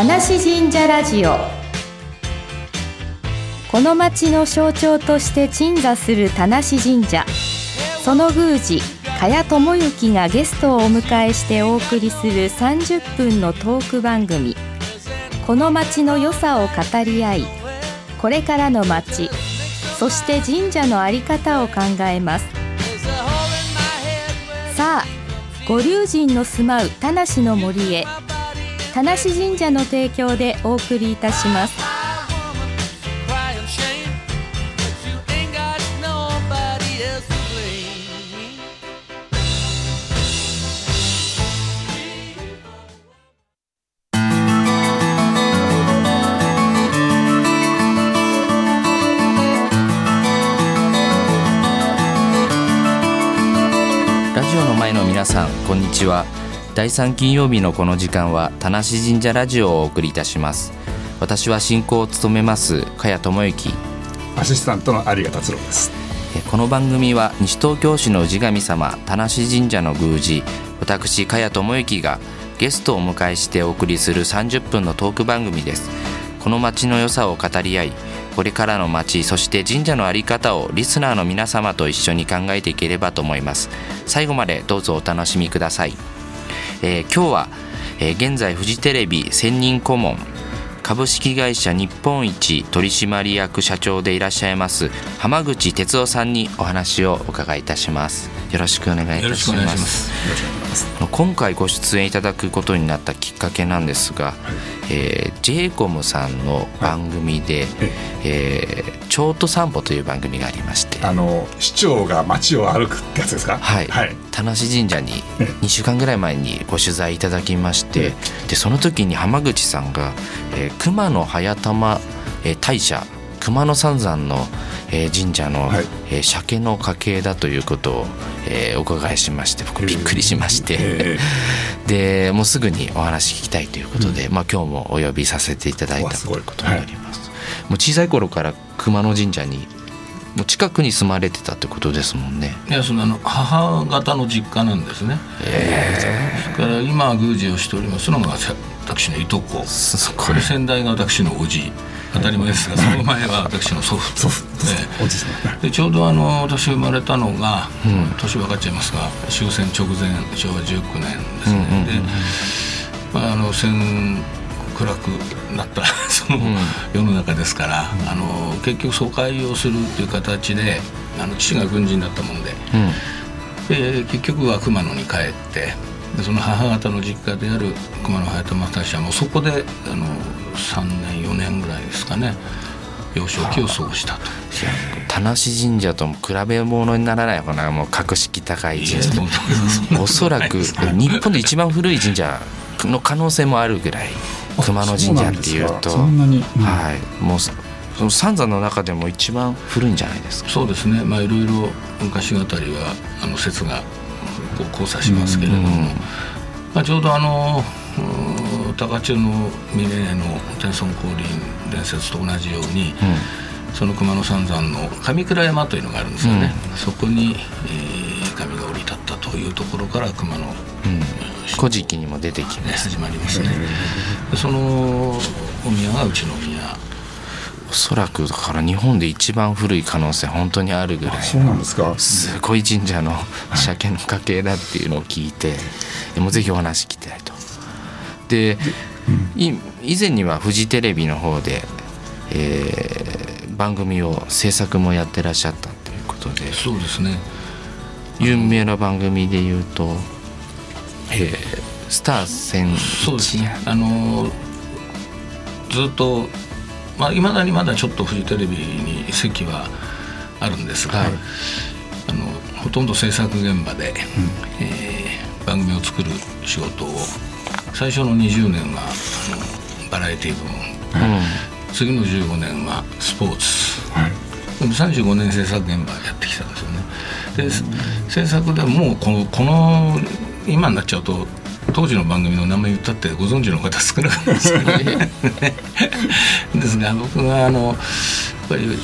田無神社ラジオ。この町の象徴として鎮座する田無神社。その宮司茅智之がゲストをお迎えしてお送りする30分のトーク番組。この町の良さを語り合いこれからの町そして神社の在り方を考えます。さあご龍神の住まう田無の森へ。田無神社の提供でお送りいたします。ラジオの前の皆さんこんにちは。第3金曜日のこの時間は田無神社ラジオをお送りいたします。私は進行を務めます茅智之。アシスタントの有賀達郎です。えこの番組は西東京市の氏神様田無神社の宮司私茅智之がゲストをお迎えしてお送りする30分のトーク番組です。この町の良さを語り合いこれからの町そして神社の在り方をリスナーの皆様と一緒に考えていければと思います。最後までどうぞお楽しみください、えー今日は、えー現在フジテレビ専任顧問株式会社日本一取締役社長でいらっしゃいます浜口哲夫さんにお話を伺いいたします。よろしくお願いいたします。今回ご出演いただくことになったきっかけなんですが、えー、j イコムさんの番組で「えー京都散歩」という番組がありまして。あの市長が街を歩くってやつですか？はい、はい。田無神社にえ2週間ぐらい前にご取材いただきましてでその時に浜口さんが、えー熊野早玉、えー大社熊野三山の、えー神社の、はいえー鮭の家系だということを、えーお伺いしまして僕びっくりしまして、え でもうすぐにお話聞きたいということで、まあ、今日もお呼びさせていただいたわすごいということになります。もう小さい頃から熊野神社にもう近くに住まれてたってことですもんね。いやそのあの母方の実家なんですね。それから今は宮司をしておりますのが私のいとこ。これ先代が私のおじ。当たり前ですがその前は私の祖父。でちょうどあの私生まれたのが、年分かっちゃいますが終戦直前昭和19年ですね。で、まあ、あの戦暗くなった その世の中ですから、あの結局疎開をするっていう形であの父が軍人だったもんで。うん。で結局は熊野に帰ってでその母方の実家である熊野早玉大社もそこであの3年4年ぐらいですかね幼少期を過ごしたと。田無神社とも比べ物にならないようなもう格式高い神社。おそらく日本で一番古い神社の可能性もあるぐらい熊野神社っていうと。うんはい。もうそその三山の中でも一番古いんじゃないですか。そうですね。まあいろいろ昔語りはあの説がこう交差しますけれども、うん。まあ、ちょうどあのうん高千穂の峰の天孫降臨伝説と同じように、その熊野三山の上倉山というのがあるんですよね、そこに、えー神が降り立ったというところから熊野うん「古事記」にも出てきます。始まりますね、でそのお宮がうちのお宮おそらくだから日本で一番古い可能性本当にあるぐらいそうなんですか？すごい神社の鮭の家系だっていうのを聞いてでもうぜひお話聞きたいと。で、い以前にはフジテレビの方で、えー番組を制作もやってらっしゃったということでそうですね。有名な番組で言うと「えースター戦そうですね。あのずっとまあいまだにまだちょっとフジテレビに席はあるんですが、はい。あのほとんど制作現場で、えー番組を作る仕事を最初の20年はあのバラエティ部門。次の15年はスポーツ。はい。でも35年制作現場やってきたんですよね。で制作でもうこのこの今になっちゃうと当時の番組の名前言ったってご存知の方少なかったですよね。ですが僕があのやっぱり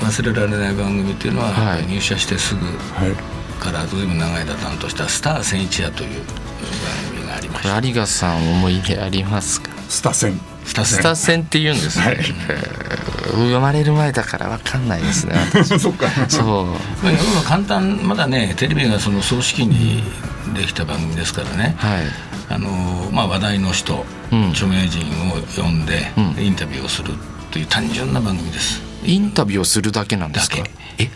忘れられない番組っていうのは、はい。入社してすぐはい。からずいぶん長い間担当した「スター千一夜」という番組がありまこしたれ有賀さん思い出ありますか？スタ戦スタ戦スタ戦って言うんですね、はい。生まれる前だから分かんないですね私。そっか。そう。まあ、簡単まだねテレビがその葬式にできた番組ですからね、はい。あのまあ、話題の人、うん。著名人を呼んで、うん。インタビューをするという単純な番組です。インタビューをするだけなんですか？え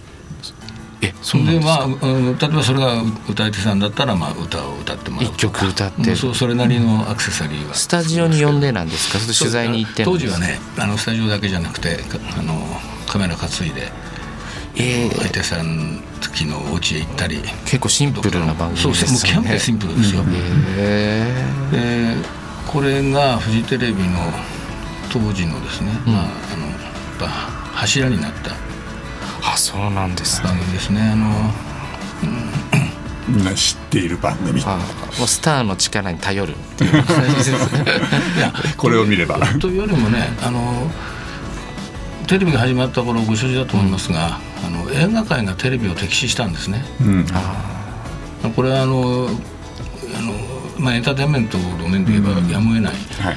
えそでまあ、うん例えばそれが歌い手さんだったら、まあ、歌を歌ってもらう一曲歌って。うんそうそれなりのアクセサリーは。スタジオに呼んでなんですか？取材に行って当時はねあのスタジオだけじゃなくてかあのカメラ担いでえー相手さん時のお家へ行ったり。結構シンプルな番組そうです。そうもうキャンプシンプルですよ、へでこれがフジテレビの当時のですね、うん。まあ、あのやっぱ柱になった。ーあそうなんですね。番組ですね。あのみんな知っている番組。あもうスターの力に頼るっていう。感じですねいやこれを見れば。というよりもねあのテレビが始まった頃ご承知だと思いますが、あの映画界がテレビを敵視したんですね。うん。これはあのあの、まあ、エンターテインメントの面で言えばやむを得ないはい。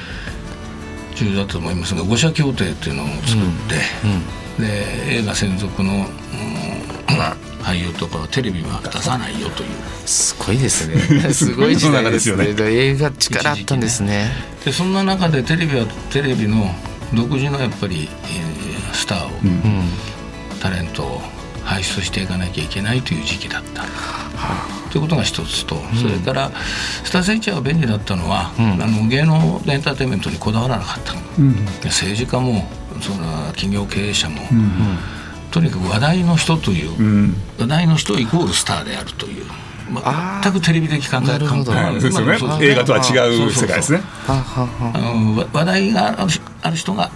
重要だと思いますが五社協定っていうのを作って、で映画専属の、うん俳優とかはテレビは出さないよという。すごいですね。すごい時代ですね。世の中ですよ映画力あったんですね。でそんな中でテレビはテレビの独自のやっぱり、えースターを、うん。タレントを輩出していかなきゃいけないという時期だった。ということが一つと、それからスターセイチャーが便利だったのは、うん。あの芸能エンターテインメントにこだわらなかった、政治家もその企業経営者も、うん。とにかく話題の人という、うん。話題の人イコールスターであるという、全くテレビ的考えなるほど。はいそうですよね。まあ映画とは違う世界ですね。話題がある人が、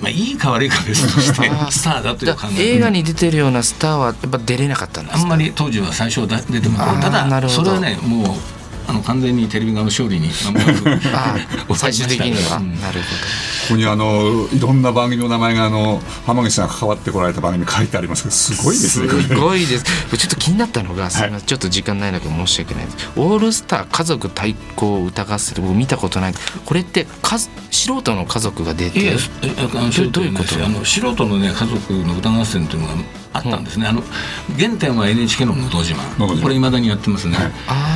まあ、いいか悪いかは別としてスターだという考え。映画に出てるようなスターはやっぱ出れなかったんですか？あんまり当時は最初はだ出てもた。だそれはねもうあの完全にテレビ側の勝利に 最終的には、うん。なるここにあのいろんな番組の名前があの浜口さんが関わってこられた番組書いてありますけどすごいですね。すごいです。ちょっと気になったのが、すみません。ちょっと時間ない中申し訳ないです。オールスター家族対抗歌合戦僕見たことない。これってか素人の家族が出ていええあのどどういうことあの素人のね家族の歌合戦というのがあったんですね、あの原点は NHK の「のど自慢」これいまだにやってますね、ああな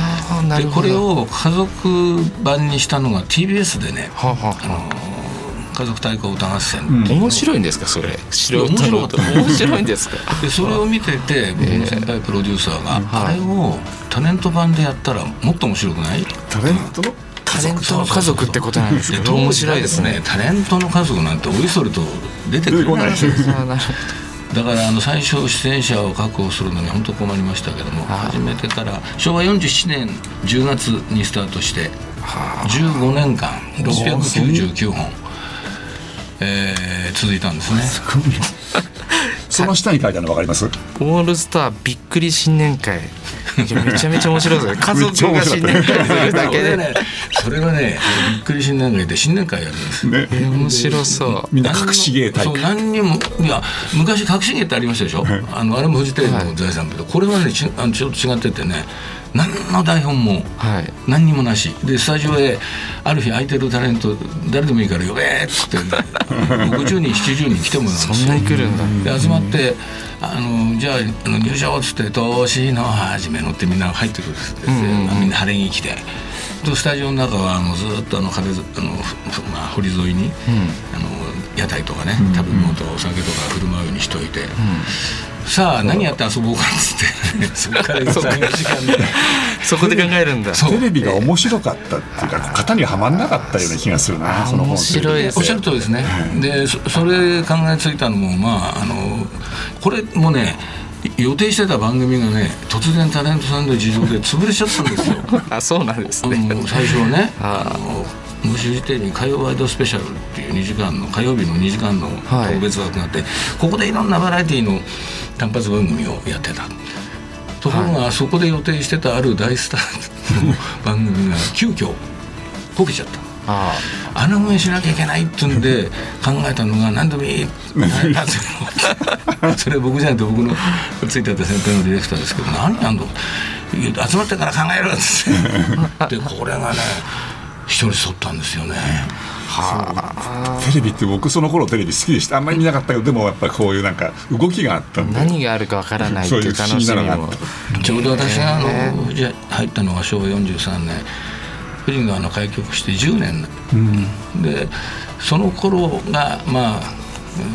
でるほど。これを家族版にしたのが TBS でね。はあ、はああ。のは家族対抗歌合戦、うん。あ、面白いんですかそれ？素人の。面白かった。面白いんですか？でそれを見てて僕の先輩プロデューサーが、はい。あれをタレント版でやったらもっと面白くない？タレントの？タレントの家族ってことなんですでけど面白いですねタレントの家族なんておいそれと出てくる。ないああなるほだからあの最初出演者を確保するのに本当困りましたけどもああ始めてから昭和47年10月にスタートして15年間699本、えー続いたんですねその下に書いてあるの分かります？どオールスターびっくり新年会。めちゃめちゃ面白いですね家族が新年会するだけで、ね それがねびっくり新年会で新年会やるんですね。え面白そう。みんな隠し芸大そう会何にもいや昔隠し芸ってありましたでしょ、あのあれもフジテレビの財産だけど、これはねちあのちょっと違っててね何の台本もはい。何にもなし。でスタジオへある日空いてるタレント誰でもいいから呼べっつって60人70人来てもらうんですよ。そんなに来るんだ。で集まってあのじゃああの入場っつって「年の初めの」ってみんな入ってくるんみんな晴れ着着て。でスタジオの中はあのずっとあの壁ずあの、ふまあ、堀沿いに、あの屋台とかね食べ物とかお酒とか振る舞うようにしといて、さあ何やって遊ぼうかっつって。そこか。ら3時間でそこで考えるんだ。テレビが面白かったっていうか型にはまんなかったような気がするなその本面白い。ですおっしゃる通りですね。でそそれ考えついたのもまああのこれもね予定してた番組がね突然タレントさんの事情で潰れちゃったんですよ。あそうなんですあねの最初はね。あのフジテレビ火曜ワイドスペシャルっていう2時間の火曜日の2時間のはい特別枠があって、ここでいろんなバラエティの単発番組をやってた。ところが、そこで予定してたある大スターの番組が急遽こけちゃった。あ穴埋めしなきゃいけないっていうんで考えたのが何でもいい それ僕じゃなくて僕のついてた先輩のディレクターですけど何やんの集まってから考えるっつって。でこれがね一人沿ったんですよね。テレビって僕その頃テレビ好きでした。あんまり見なかったけどでもやっぱりこういうなんか動きがあったんで。何があるかわからないっていう楽しみもちょうど私があのじゃ入ったのが昭和43年。富士川の開局して10年、でその頃がまあ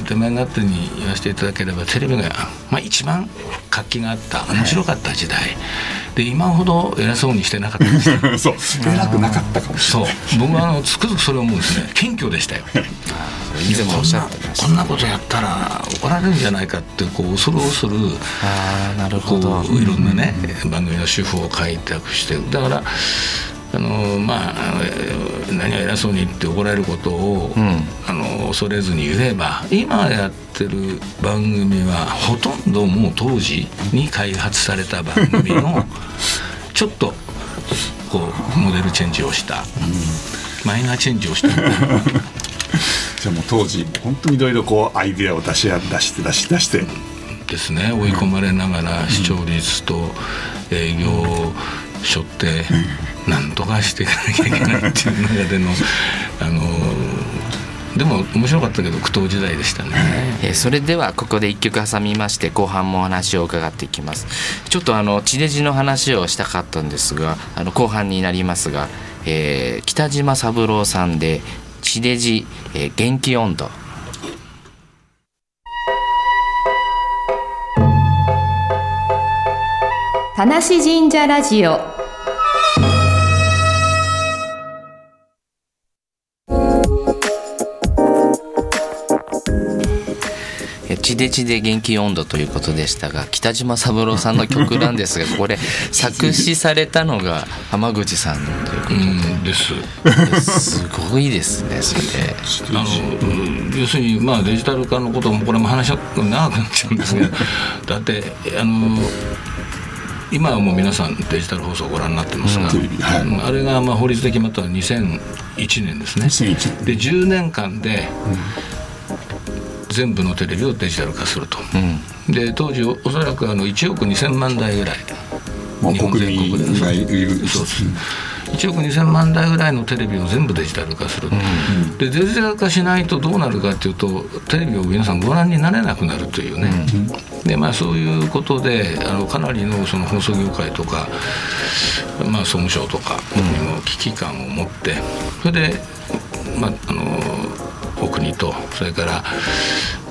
手前勝手に言わせていただければテレビが、まあ、一番活気があった面白かった時代、で今ほど偉そうにしてなかったです そう。偉くなかったかもしれない。そう。僕はあのつくづくそれを思うんですね。謙虚でしたよ。以前もおっしゃこんなってましたこんなことやったら怒られるんじゃないかってこう恐る恐るああなるほこどういろんなね番組の主婦を開拓して。だからあのまあえー何が偉そうに言って怒られることを、ん。あの恐れずに言えば今やってる番組はほとんどもう当時に開発された番組の ちょっとこうモデルチェンジをした、マイナーチェンジをした。じゃあもう当時本当にいろいろこうアイデアを出し合出して出し出して。ですね。追い込まれながら視聴率と営業を背負ってなんとかしていかなきゃいけないっていう中での あのでも面白かったけど苦闘時代でしたね。えーそれではここで一曲挟みまして後半もお話を伺っていきます。ちょっとあの地デジの話をしたかったんですがあの後半になりますが、えー北島三郎さんで地デジ、えー元気温度。田無神社ラジオ地デジで元気温度ということでしたが北島三郎さんの曲なんですが これ作詞されたのが浜口さんというこうんで。すとですごいですねそれ。あのうん要するにまあデジタル化のこともこれも話が長くなっちゃうんですけど だってあの今はもう皆さんデジタル放送をご覧になってますが、あれがまあ法律で決まったのは2001年ですね。2001で10年間で全部のテレビをデジタル化すると、で当時おおそらくあの1億2000万台ぐらい。もう日本国全国で。民がいる。そうです。1億2000万台ぐらいのテレビを全部デジタル化する、でデジタル化しないとどうなるかっていうとテレビを皆さんご覧になれなくなるというね、でまあそういうことであのかなりのその放送業界とか、まあ、総務省とかにも危機感を持って。それで、まあ、あのお国とそれから、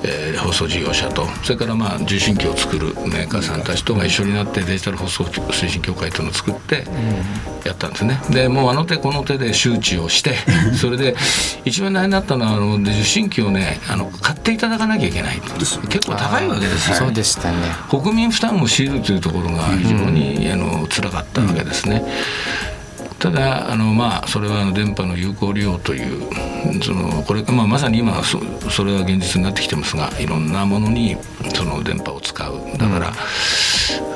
えー放送事業者とそれからまあ受信機を作るメーカーさんたちとが一緒になってデジタル放送推進協会というのを作ってやったんですね。でもうあの手この手で周知をして それで一番大変だったのはあので受信機をねあの買っていただかなきゃいけない。結構高いわけですよ。そうでしたね。国民負担を強いるというところが非常に、あの辛かったわけですね。ただあの、まあ、それはあの電波の有効利用というそのこれ、まあ、まさに今はそそれは現実になってきてますがいろんなものにその電波を使う。だから、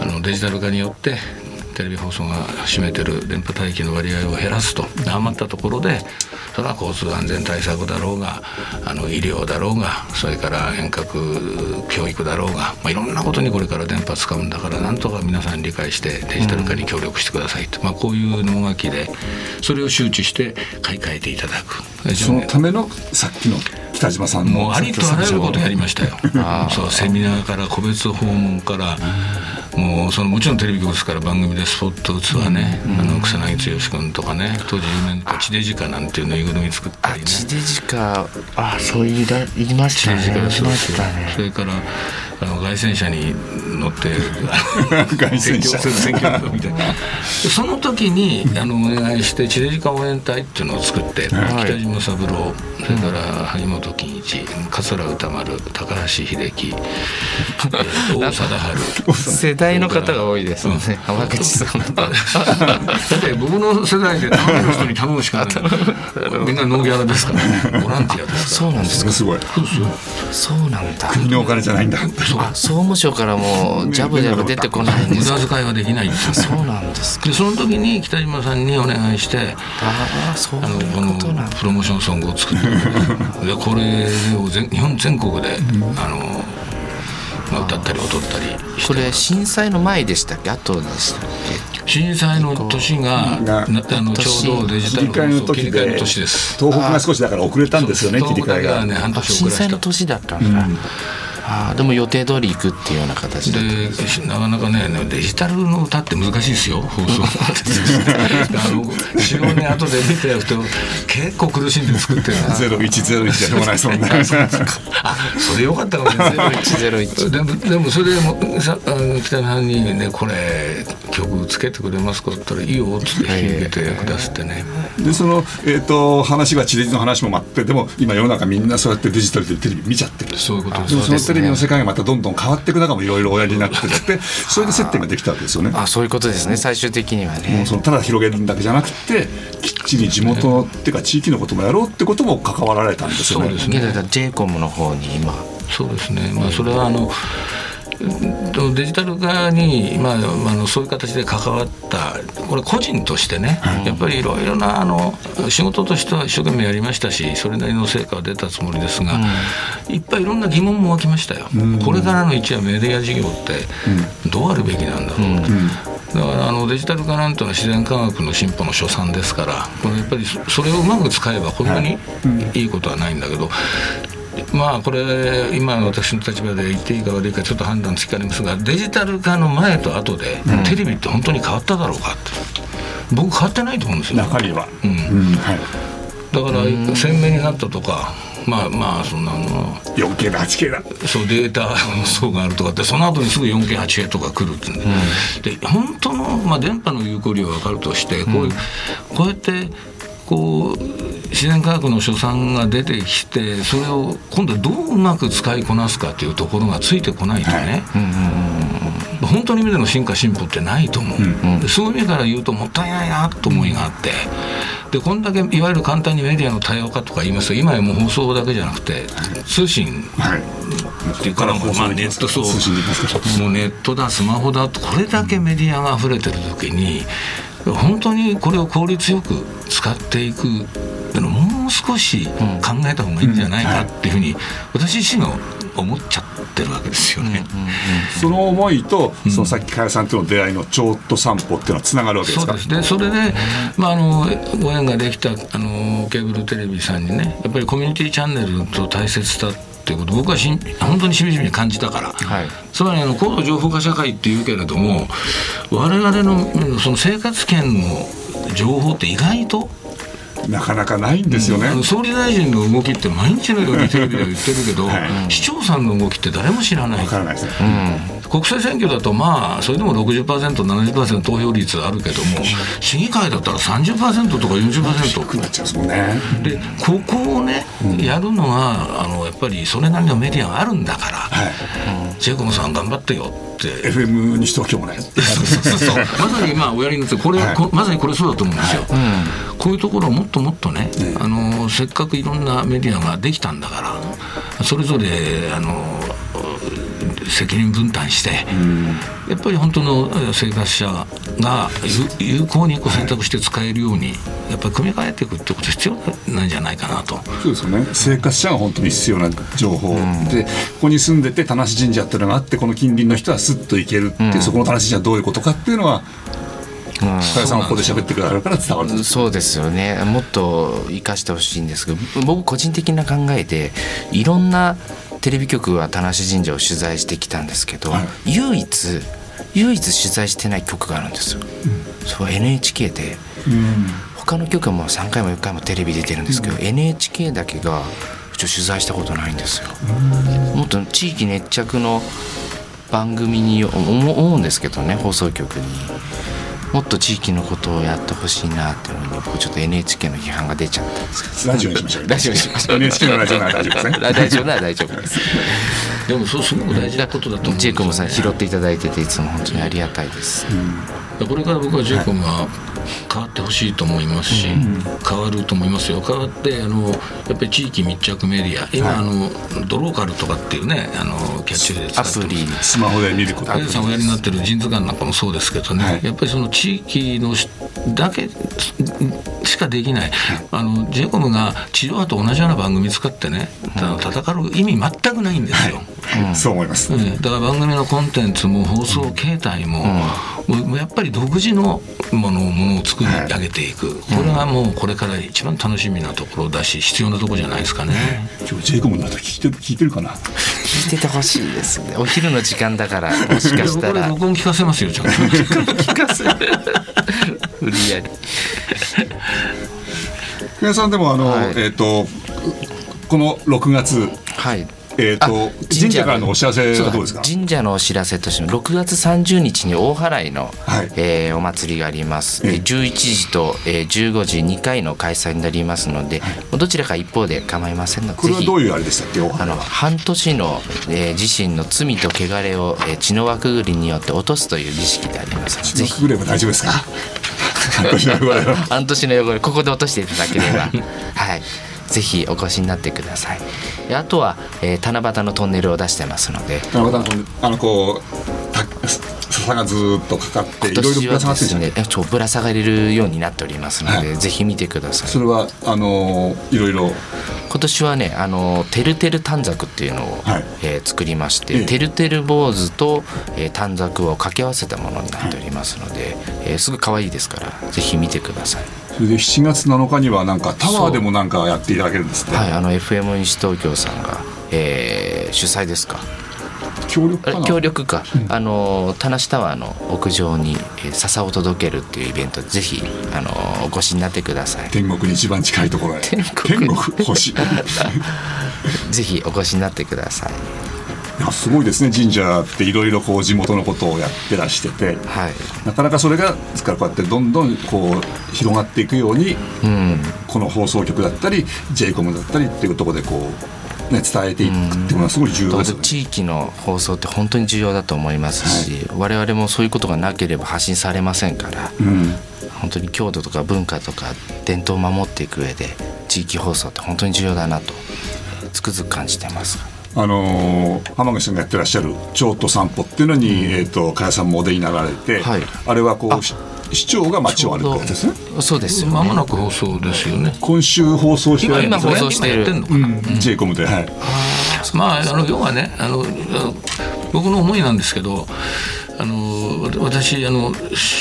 あのデジタル化によってテレビ放送が占めてる電波帯域の割合を減らすと。余ったところでそれは交通安全対策だろうがあの医療だろうがそれから遠隔教育だろうが、まあ、いろんなことにこれから電波使うんだからなんとか皆さん理解してデジタル化に協力してくださいと、まあ、こういう能書きでそれを周知して買い替えていただく。そのためのさっきの北島さんのもうありとあらゆることやりましたよ。そうセミナーから個別訪問からもうそのもちろんテレビ局ですから番組でスポット打つわね、あの草薙剛君とかね。当時有名な地デジカなんていうぬいぐるみ作ったりね。あ地デジかあそう言いだ言いましたね。いましたね。それからあの凱旋車に乗って 凱旋車。選みたいな。でその時にあのお願いして地デジカ応援隊っていうのを作って、北島三郎それから萩本欽一桂歌丸高橋秀樹 えー王貞治。世代の方が多いですね。浜口さんだって僕の世代で頼む人に頼むしかない。みんなノーギャラですからね。ボランティアですかそうなんですか。すごいそうなんだ。国のお金じゃないんだ。あ総務省からもジャブジャブ出てこない無です。か駄遣いはできないんですよそうなんです。かでその時に北島さんにお願いしてああそういうあのこのプロモーションソングを作ってでこれを全日本全国で、あのまあ、歌ったり踊ったりこれ震災の前でしたっけ？後でしたっ震災の年ががなあのちょうどデジタル切り替えの放送切り替え時での年です東北が少しだから遅れたんですよね切り替えが。ね半け年遅震災の年だったんだ、ああでも予定通り行くっていうような形ででなかなかねデジタルの歌って難しいですよ放送。あの45年後で見てやると結構苦しんで作ってるなゼロ一ゼロ一じゃしょうがないそんなあそれよか。ったかもしれない0101でもでもそれでもさあの北山さんにねこれ曲つけてくれますかって言ったらいいよっつって弾けてくださってね。でその、えー、と話は地デジの話もあってでも今世の中みんなそうやってデジタルでテレビ見ちゃってる。そういうことでですレビの世界がまたどんどん変わっていく中もいろいろおやりになってってそれで接点ができたわけですよね。あそういうことですね。最終的にはもねうそのただ広げるだけじゃなくてきっちり地元っていうか地域のこともやろうってことも関わられたんですよね。そうですね。現在 j コムの方に今。そうですね、まあ、それはあのうんデジタル化に、まあ、あのそういう形で関わったこれ個人としてね、やっぱりいろいろなあの仕事としては一生懸命やりましたしそれなりの成果は出たつもりですが、いっぱいいろんな疑問も湧きましたよ、これからの一夜メディア事業ってどうあるべきなんだろう。と。だからあのデジタル化なんていうのは自然科学の進歩の所産ですからこれやっぱりそそれをうまく使えばこんなにいいことはないんだけど、まあこれ今私の立場で言っていいか悪いかちょっと判断つきかねますがデジタル化の前と後でテレビって本当に変わっただろうかって。僕変わってないと思うんですよ。中身は、うん。うんはい、だから鮮明になったとかまあまあそんなの。4K だ 8K だ。そうデータ層があるとかってその後にすぐ 4K8K とか来るっていうんで,、で本当の、まあ、電波の有効量は分かるとしてこう,、いうこうやってこう自然科学の所産が出てきてそれを今度どううまく使いこなすかというところがついてこないとね、本当の意味での進化進歩ってないと思う、でそういう意味から言うともったいないなと思いがあって。でこんだけいわゆる簡単にメディアの多様化とか言いますと今やもう放送だけじゃなくて通信。はい。っていうからもうまあネットそう。もうネットだスマホだとこれだけメディアが溢れてる時に本当にこれを効率よく使っていくのをもう少し考えた方がいいんじゃないかっていうふうに私自身が思っちゃってるわけですよね。その思いと、そのさっき加谷さんとの出会いのちょっと散歩っていうのはつながるわけですか？そうですね、それで、まあ、あのご縁ができたあのケーブルテレビさんにね、やっぱりコミュニティチャンネルと大切さっていうこと、僕はしん本当にしみじみ感じたから、はい。つまりあの高度情報化社会っていうけれども、我々のうんその生活圏の情報って意外と。なかなかないんですよね、あの総理大臣の動きって毎日のようにテレビでは言ってるけど、はい。市長さんの動きって誰も知らない。わからないですね、国政選挙だとまあそれでも 60%70% 投票率あるけども市議会だったら30%とか40%なっちゃうんですもんね。でここをね、やるのはあのやっぱりそれなりのメディアがあるんだから、ジェイコムさん頑張ってよって。FM にしておきもね。そうそう まさに今おやりになってこれ、はい。こまさにこれそうだと思うんですよ、こういうところをもっともっとね、あのせっかくいろんなメディアができたんだからそれぞれあの責任分担して、やっぱり本当のえ生活者が有有効にこう選択して使えるようにやっぱり組み替えていくってこと必要なんじゃないかなと。そうですよね。生活者が本当に必要な情報、でここに住んでて田無神社っていうのがあってこの近隣の人はスッと行けるっていう、そこの田無神社はどういうことかっていうのは加谷さんはここで喋ってくださるから伝わるそうですよね。もっと生かしてほしいんですけど僕個人的な考えでいろんなテレビ局は田無神社を取材してきたんですけど、はい。唯一唯一取材してない局があるんですよ、そう NHK で。他の局はもう3回も4回もテレビ出てるんですけど、NHK だけが取材したことないんですよ、もっと地域熱着の番組に思思うんですけどね放送局にもっと地域のことをやってほしいなっていうのに僕ちょっと NHK の批判が出ちゃったんですけど。ラジオにしましょうラジオにしましょう。NHK のラジオなら大丈夫ですね。大丈夫。なら大丈夫。ですでもそう。すごく大事なことだと思うんですよ。ジェイコムさん拾っていただいてていつも本当にありがたいです、これから僕はジェイコムが変わってほしいと思いますし、変わると思いますよ。変わってあのやっぱり地域密着メディア。今、あのドローカルとかっていうねあのキャッチフレーズ使アプリスマホで見ること。皆さんおやりになってるジンズガンなんかもそうですけどね、はい。やっぱりその地域のしだけしかできない、あの j イコムが地上波と同じような番組使ってね、戦う意味全くないんですよ。はい、そう思います、だから番組のコンテンツも放送形態も、もうやっぱり独自のものものを作り上げていく、これがもうこれから一番楽しみなところだし必要なところじゃないですかね。今日 j イコムの後聞いて聞いてるかな？聞いててほしいですね。お昼の時間だから もしかしたら。録音聞かせますよちゃんと。聞かせ無理やり。皆さんでもあの、はい、えっ、ー、とこの6月はいえーと、神社からのお知らせはどうですか？神社のお知らせとして6月30日に大払の、はい、えー、お祭りがあります、えー、11時と、えー、15時2回の開催になりますので、はい、どちらか一方で構いませんのでこれはどういうあれでしたっけ？あの半年の、えー、自身の罪と汚れを、えー、血の輪くぐりによって落とすという儀式であります。血のくぐれば大丈夫ですか？半年の汚れ ここで落としていただければ。はいぜひお越しになってください。あとは、えー、七夕のトンネルを出してますので。七夕のトンネルあのこう笹がずっとかかっていろいろぶら下がってるねちょぶら下がれるようになっておりますので、はい、ぜひ見てください。それはあのいろいろ。今年はねあのてるてる短冊っていうのを、はい、えー、作りまして、てるてる坊主と、えー、短冊を掛け合わせたものになっておりますので、はい、えー、すぐ可愛いですからぜひ見てくださいそれで7月7日にはなんかタワーでもなんかやっていただけるんですって。はいあの FM 西東京さんが、えー、主催ですか？協力か協力か、うん、あの田無タワーの屋上に笹を届けるっていうイベントぜひあのお越しになってください。天国に一番近いところへ。天国。星 ぜひお越しになってくださいいやすごいですね神社っていろいろこう地元のことをやってらしてて、はい、なかなかそれがですからこうやってどんどんこう広がっていくように、うん、この放送局だったり j イコムだったりっていうところでこうね、伝えていくっていうのはすごい重要です、ね、地域の放送って本当に重要だと思いますし、はい、我々もそういうことがなければ発信されませんから、うん、本当に郷土とか文化とか伝統を守っていく上で地域放送って本当に重要だなとつくづく感じてます。あのー、浜口さんがやってらっしゃる「京都散歩」っていうのに、うん、えーと、加谷さんもお出になられて、はい、あれはこう市長が街を歩くですね。そうですまもなく放送ですよね。今週放送してる今放送してるのかな、うん、J コムではい。まああの要はねあの僕の思いなんですけどあの私あの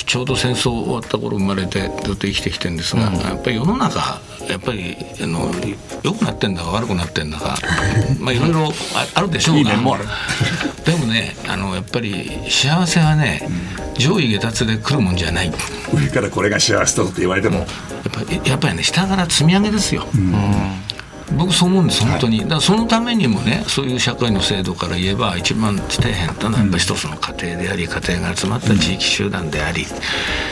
ちょうど戦争終わった頃生まれてずっと生きてきてるんですが、うん、やっぱり世の中やっぱりあの良くなってんだか悪くなってんだか まあいろいろあるでしょうが。でもねあのやっぱり幸せはね、上位下達で来るもんじゃない。上からこれが幸せだって言われても、やっぱりやっぱりね下から積み上げですよ。うん僕そう思うんです本当に、だからそのためにもねそういう社会の制度から言えば一番底辺というのはやっぱ一つの家庭であり家庭が集まった地域集団であり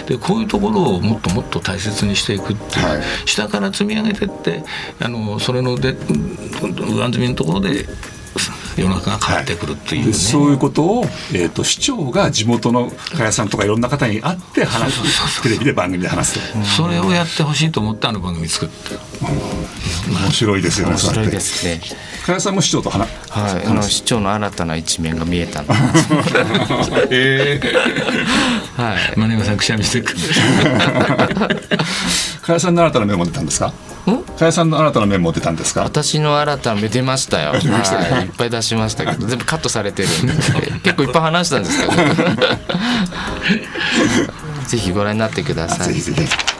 でこういうところをもっともっと大切にしていくっていう、はい、下から積み上げてってあのそれので上積みのところで世の中が変わってくるっていう、ね。はい、そういうことを、えーと、市長が地元の加谷さんとかいろんな方に会って話す。テレビで番組で話すと。それをやってほしいと思ってあの番組作って、うん、面白いですよね面白いですね。加谷さんも市長と話はい。あの市長の新たな一面が見えたの ええ。ー、はい。真山さんくしゃみしてくる。加谷さんの新たな面も出たんですか？加谷さんの新たな面も出たんですか？私の新たな面出ましたよ、はい、いっぱい出しましたけど。全部カットされてるんで。結構いっぱい話したんですけど。ぜひご覧になってください。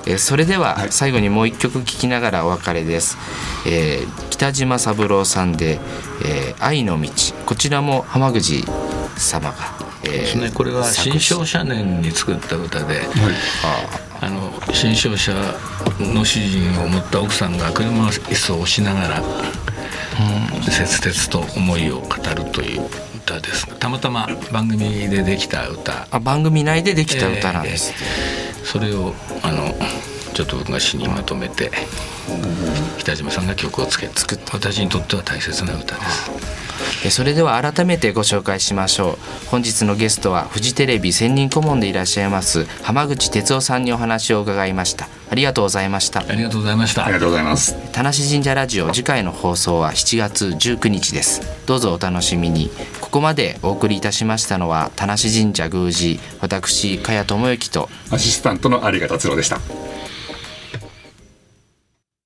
えそれでは最後にもう一曲聴きながらお別れです、えー、北島三郎さんで、えー「愛の道」こちらも浜口様が、えー、ですね。これは新商社年に作った歌で、はい、あの新商社の主人を持った奥さんが車椅子を押しながら、うん、切々と思いを語るという歌です。たまたま番組でできた歌。あ番組内でできた歌なんです、えー、それをあのちょっと僕が詩にまとめて北島さんが曲をつけ作って私にとっては大切な歌です。それでは改めてご紹介しましょう。本日のゲストはフジテレビ専任顧問でいらっしゃいます浜口哲夫さんにお話を伺いました。ありがとうございました。ありがとうございました。ありがとうございます。田無神社ラジオ次回の放送は7月19日です。どうぞお楽しみに。ここまでお送りいたしましたのは田無神社宮司私茅智之とアシスタントの有賀達郎でした